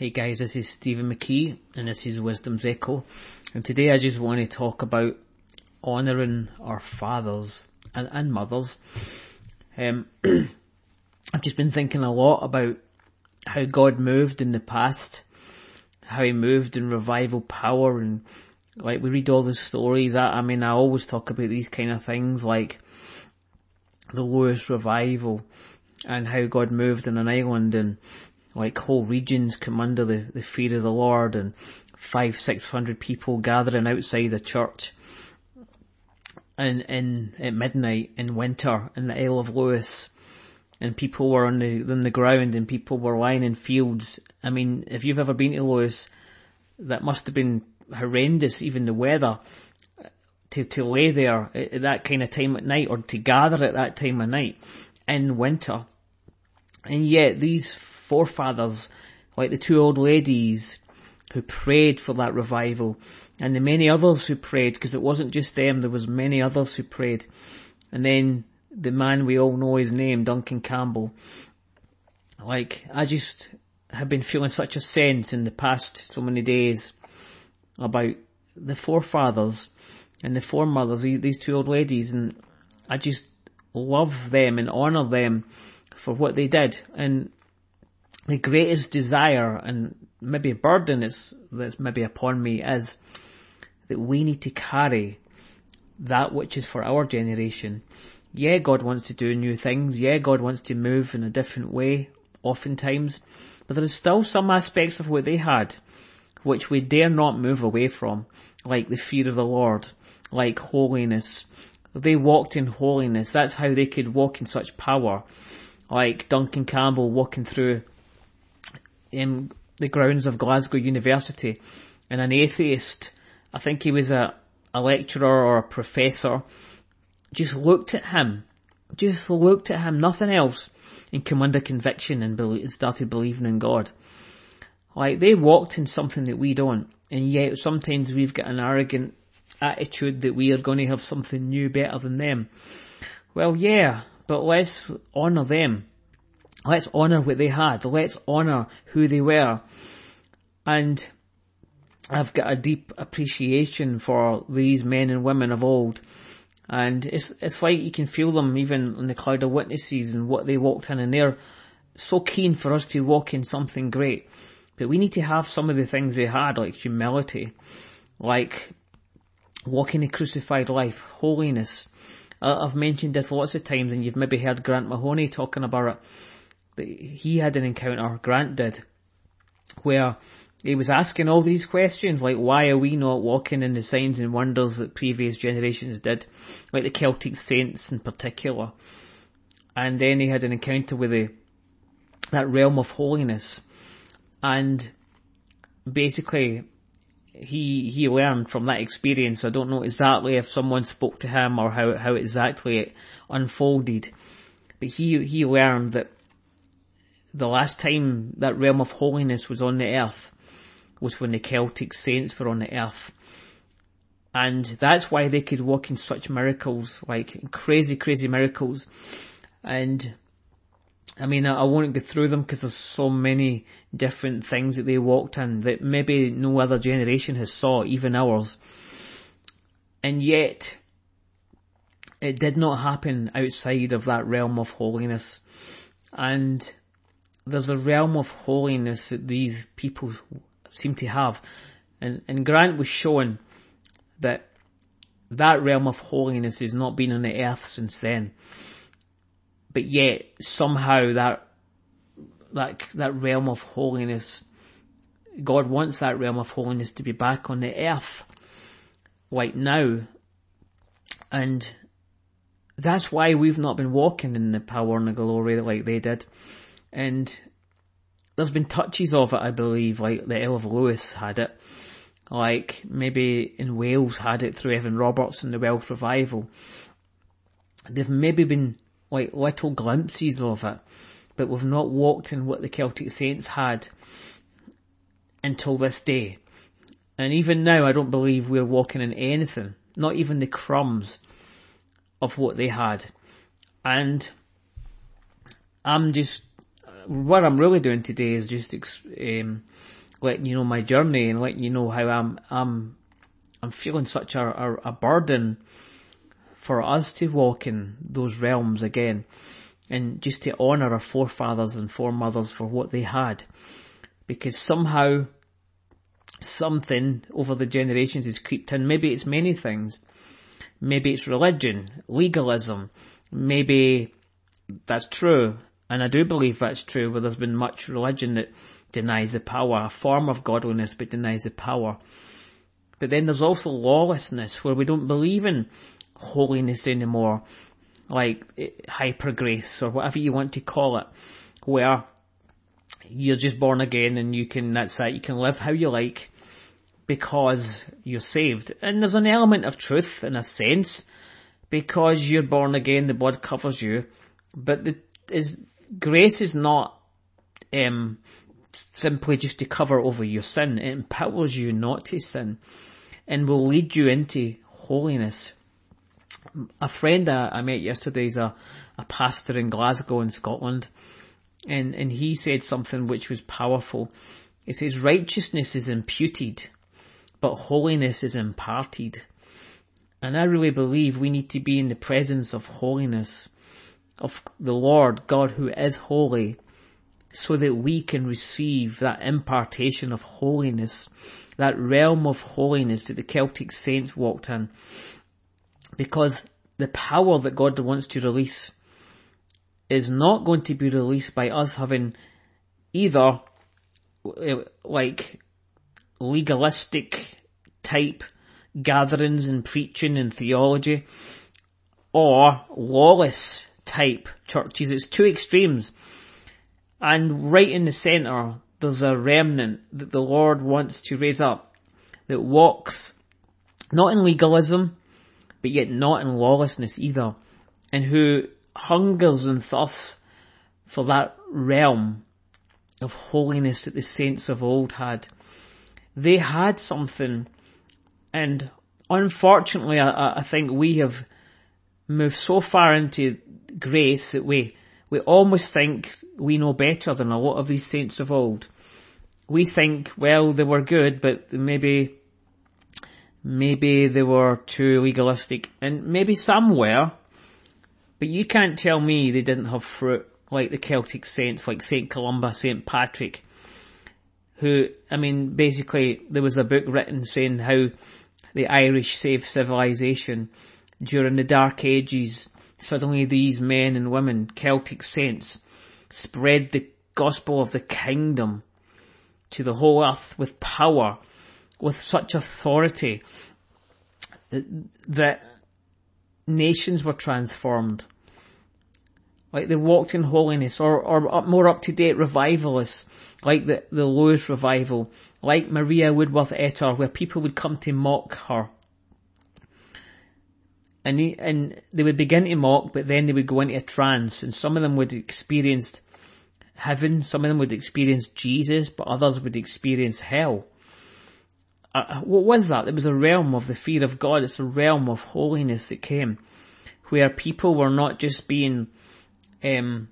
Hey guys, this is Stephen McKee and this is Wisdom's Echo. And today I just want to talk about honouring our fathers and, and mothers. Um, I've just been thinking a lot about how God moved in the past, how he moved in revival power and like we read all the stories. I, I mean, I always talk about these kind of things like the Lewis revival and how God moved in an island and like whole regions come under the, the fear of the Lord and five, six hundred people gathering outside the church in, in, at midnight in winter in the Isle of Lewis and people were on the, on the ground and people were lying in fields. I mean, if you've ever been to Lewis, that must have been horrendous, even the weather, to, to lay there at that kind of time at night or to gather at that time of night in winter. And yet these forefathers, like the two old ladies who prayed for that revival, and the many others who prayed, because it wasn't just them, there was many others who prayed. And then the man we all know his name, Duncan Campbell. Like, I just have been feeling such a sense in the past so many days about the forefathers and the foremothers, these two old ladies, and I just love them and honour them for what they did. And the greatest desire and maybe a burden is, that's maybe upon me is that we need to carry that which is for our generation. Yeah, God wants to do new things. Yeah, God wants to move in a different way, oftentimes. But there is still some aspects of what they had, which we dare not move away from, like the fear of the Lord, like holiness. They walked in holiness. That's how they could walk in such power. Like Duncan Campbell walking through in the grounds of Glasgow University and an atheist, I think he was a, a lecturer or a professor, just looked at him, just looked at him, nothing else, and came under conviction and, be- started believing in God. Like they walked in something that we don't, and yet sometimes we've got an arrogant attitude that we are going to have something new better than them. Well, yeah, but let's honour them Let's honour what they had. Let's honour who they were. And I've got a deep appreciation for these men and women of old. And it's, it's like you can feel them even in the cloud of witnesses and what they walked in and they're so keen for us to walk in something great. But we need to have some of the things they had, like humility, like walking a crucified life, holiness. I've mentioned this lots of times and you've maybe heard Grant Mahoney talking about it he had an encounter, Grant did, where he was asking all these questions like why are we not walking in the signs and wonders that previous generations did, like the Celtic saints in particular. And then he had an encounter with the, that realm of holiness. And basically, he, he learned from that experience. I don't know exactly if someone spoke to him or how, how exactly it unfolded. But he, he learned that the last time that realm of holiness was on the earth was when the Celtic saints were on the earth. And that's why they could walk in such miracles, like crazy, crazy miracles. And I mean, I, won't go through them because there's so many different things that they walked in that maybe no other generation has saw, even ours. And yet, it did not happen outside of that realm of holiness. And there's a realm of holiness that these people seem to have. And, and Grant was showing that that realm of holiness has not been on the earth since then. But yet, somehow that, that, that realm of holiness, God wants that realm of holiness to be back on the earth, right now. And that's why we've not been walking in the power and the glory like they did. And there's been touches of it, I believe, like the Isle of Lewis had it. Like maybe in Wales had it through Evan Roberts and the Welsh Revival. They've maybe been like little glimpses of it, but we've not walked in what the Celtic Saints had until this day. And even now, I don't believe we're walking in anything, not even the crumbs of what they had. And I'm just what I'm really doing today is just um, letting you know my journey and letting you know how I'm I'm I'm feeling such a, a, a burden for us to walk in those realms again and just to honour our forefathers and foremothers for what they had. Because somehow something over the generations has creeped in. Maybe it's many things. Maybe it's religion, legalism. Maybe that's true. And I do believe that's true where there's been much religion that denies the power, a form of godliness but denies the power. But then there's also lawlessness where we don't believe in holiness anymore, like eh, hyper grace or whatever you want to call it, where you're just born again and you can, that's it, you can live how you like because you're saved. And there's an element of truth in a sense, because you're born again, the blood covers you, but the, is, grace is not, um, simply just to cover over your sin. It empowers you not to sin and will lead you into holiness. A friend I met yesterday is a, a pastor in Glasgow in Scotland and, and he said something which was powerful. He says righteousness is imputed, but holiness is imparted. And I really believe we need to be in the presence of holiness, of the Lord God who is holy, so that we can receive that impartation of holiness that realm of holiness that the Celtic saints walked in. Because the power that God wants to release is not going to be released by us having either eh, like legalistic type gatherings and preaching and theology or lawless type churches. It's two extremes. And right in the centre, there's a remnant that the Lord wants to raise up that walks not in legalism, but yet not in lawlessness either, and who hungers and thirsts for that realm of holiness that the saints of old had. They had something, and unfortunately, I, I think we have moved so far into grace that we we almost think we know better than a lot of these saints of old. We think, well, they were good, but maybe, maybe they were too legalistic, and maybe some were, but you can't tell me they didn't have fruit like the Celtic saints, like Saint Columba, Saint Patrick, who, I mean, basically there was a book written saying how the Irish saved civilization during the Dark Ages Suddenly these men and women, Celtic saints, spread the gospel of the kingdom to the whole earth with power, with such authority that nations were transformed. Like they walked in holiness or, or more up to date revivalists, like the, the Lewis revival, like Maria Woodworth Etter, where people would come to mock her and he, and they would begin to mock, but then they would go into a trance, and some of them would experience heaven, some of them would experience Jesus, but others would experience hell. Uh, what was that? It was a realm of the fear of God. It's a realm of holiness that came, where people were not just being um,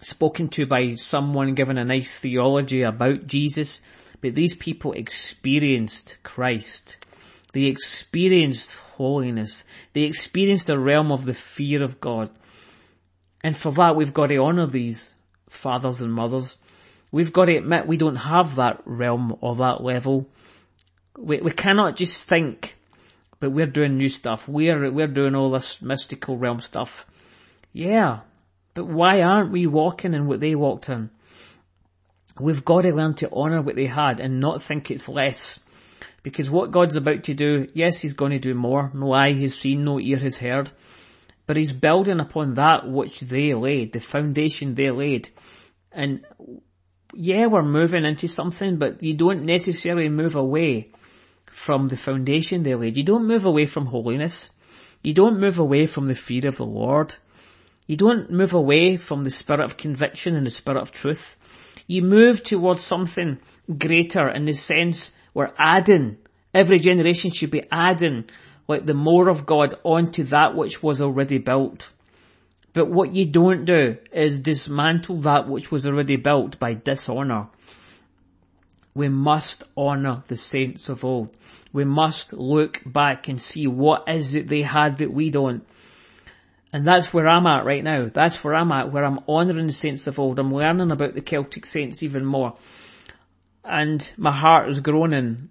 spoken to by someone giving a nice theology about Jesus, but these people experienced Christ. They experienced holiness. They experienced the realm of the fear of God. And for that we've got to honour these fathers and mothers. We've got to admit we don't have that realm or that level. We, we cannot just think, but we're doing new stuff. We're, we're doing all this mystical realm stuff. Yeah, but why aren't we walking in what they walked in? We've got to learn to honour what they had and not think it's less. Because what God's about to do, yes, He's going to do more. No eye has seen, no ear has heard. But He's building upon that which they laid, the foundation they laid. And yeah, we're moving into something, but you don't necessarily move away from the foundation they laid. You don't move away from holiness. You don't move away from the fear of the Lord. You don't move away from the spirit of conviction and the spirit of truth. You move towards something greater in the sense we're adding, every generation should be adding like the more of God onto that which was already built. But what you don't do is dismantle that which was already built by dishonour. We must honour the saints of old. We must look back and see what is it they had that we don't. And that's where I'm at right now. That's where I'm at, where I'm honouring the saints of old. I'm learning about the Celtic saints even more. And my heart is groaning.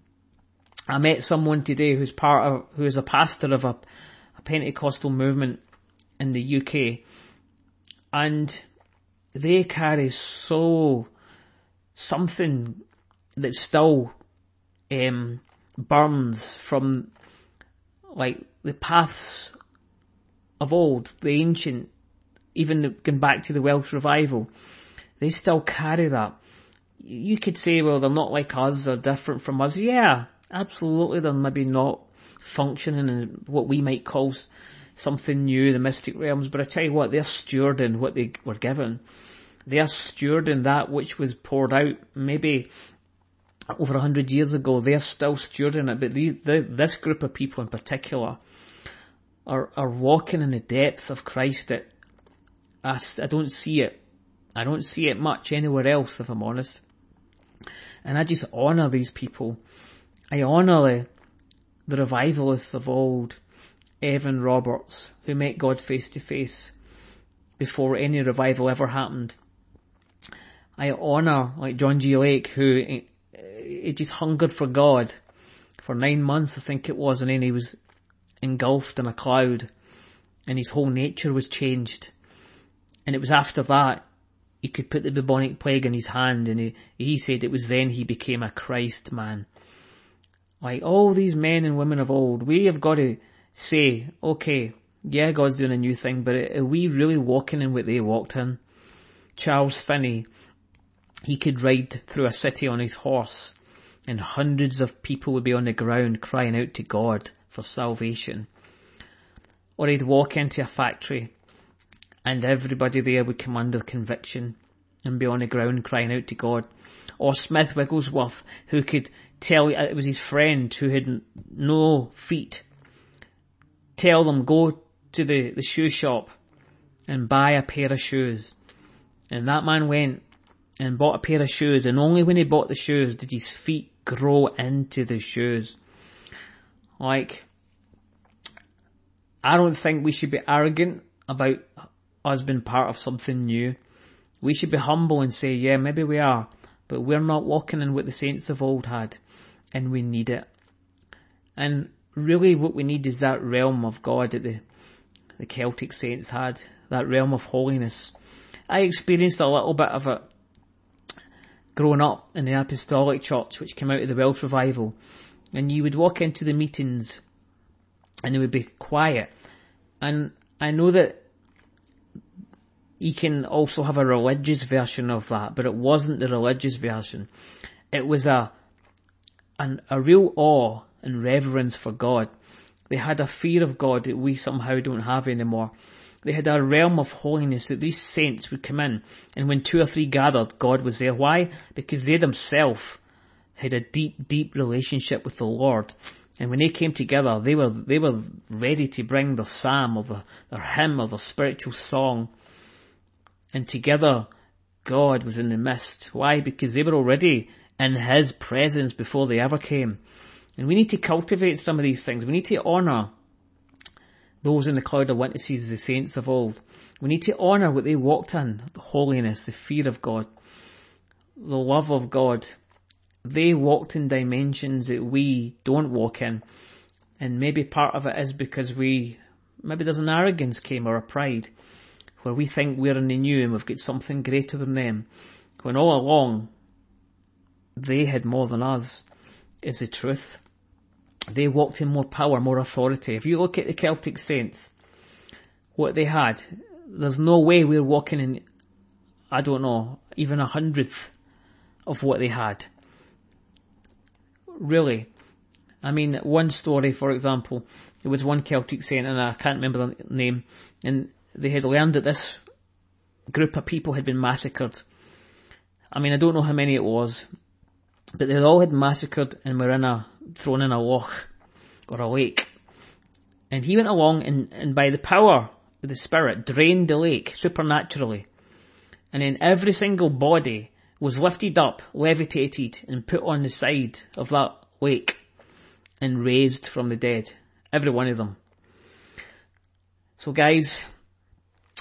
I met someone today who's part of, who is a pastor of a, a Pentecostal movement in the UK. And they carry so something that still um, burns from like the paths of old, the ancient, even going back to the Welsh revival, they still carry that. You could say, well, they're not like us, they're different from us. Yeah, absolutely, they're maybe not functioning in what we might call something new, the mystic realms, but I tell you what, they're stewarding what they were given. They are stewarding that which was poured out maybe over a hundred years ago. They're still stewarding it, but the, the, this group of people in particular are, are walking in the depths of Christ that I, I don't see it. I don't see it much anywhere else, if I'm honest. And I just honour these people. I honour the, the revivalists of old, Evan Roberts, who met God face to face before any revival ever happened. I honour like John G. Lake, who eh, eh, he just hungered for God for nine months, I think it was, and then he was engulfed in a cloud, and his whole nature was changed. And it was after that he could put the bubonic plague in his hand, and he, he said it was then he became a Christ man. Like all these men and women of old, we have got to say, okay, yeah, God's doing a new thing, but are we really walking in what they walked in? Charles Finney, he could ride through a city on his horse and hundreds of people would be on the ground crying out to God for salvation. Or he'd walk into a factory and everybody there would come under conviction and be on the ground crying out to God. Or Smith Wigglesworth, who could tell, uh, it was his friend who had no feet, tell them go to the, the shoe shop and buy a pair of shoes. And that man went and bought a pair of shoes and only when he bought the shoes did his feet grow into the shoes. Like, I don't think we should be arrogant about us being part of something new. We should be humble and say, yeah, maybe we are, but we're not walking in what the saints of old had, and we need it. And really what we need is that realm of God that the, the Celtic saints had, that realm of holiness. I experienced a little bit of it growing up in the Apostolic Church, which came out of the Welsh Revival, and you would walk into the meetings and it would be quiet. And I know that you can also have a religious version of that, but it wasn't the religious version. It was a, an, a real awe and reverence for God. They had a fear of God that we somehow don't have anymore. They had a realm of holiness that these saints would come in, and when two or three gathered, God was there. Why? Because they themselves had a deep, deep relationship with the Lord. And when they came together, they were, they were ready to bring the psalm or the, their hymn or the spiritual song. And together, God was in the midst. Why? Because they were already in His presence before they ever came. And we need to cultivate some of these things. We need to honour those in the cloud of witnesses, the saints of old. We need to honour what they walked in, the holiness, the fear of God, the love of God. They walked in dimensions that we don't walk in. And maybe part of it is because we, maybe there's an arrogance came or a pride where we think we're in the new and we've got something greater than them. When all along, they had more than us, is the truth they walked in more power, more authority. If you look at the Celtic saints, what they had, there's no way we're walking in, I don't know, even a hundredth of what they had. Really. I mean, one story, for example, there was one Celtic saint, and I can't remember the name, and they had learned that this group of people had been massacred. I mean, I don't know how many it was, but they all had massacred and were in a, thrown in a loch or a lake. And he went along and, and by the power of the Spirit drained the lake supernaturally. And then every single body was lifted up, levitated, and put on the side of that lake and raised from the dead. Every one of them. So guys,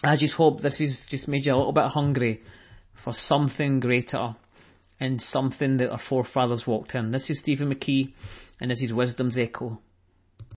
I just hope this has just made you a little bit hungry for something greater and something that our forefathers walked in. This is Stephen McKee and this is Wisdom's Echo.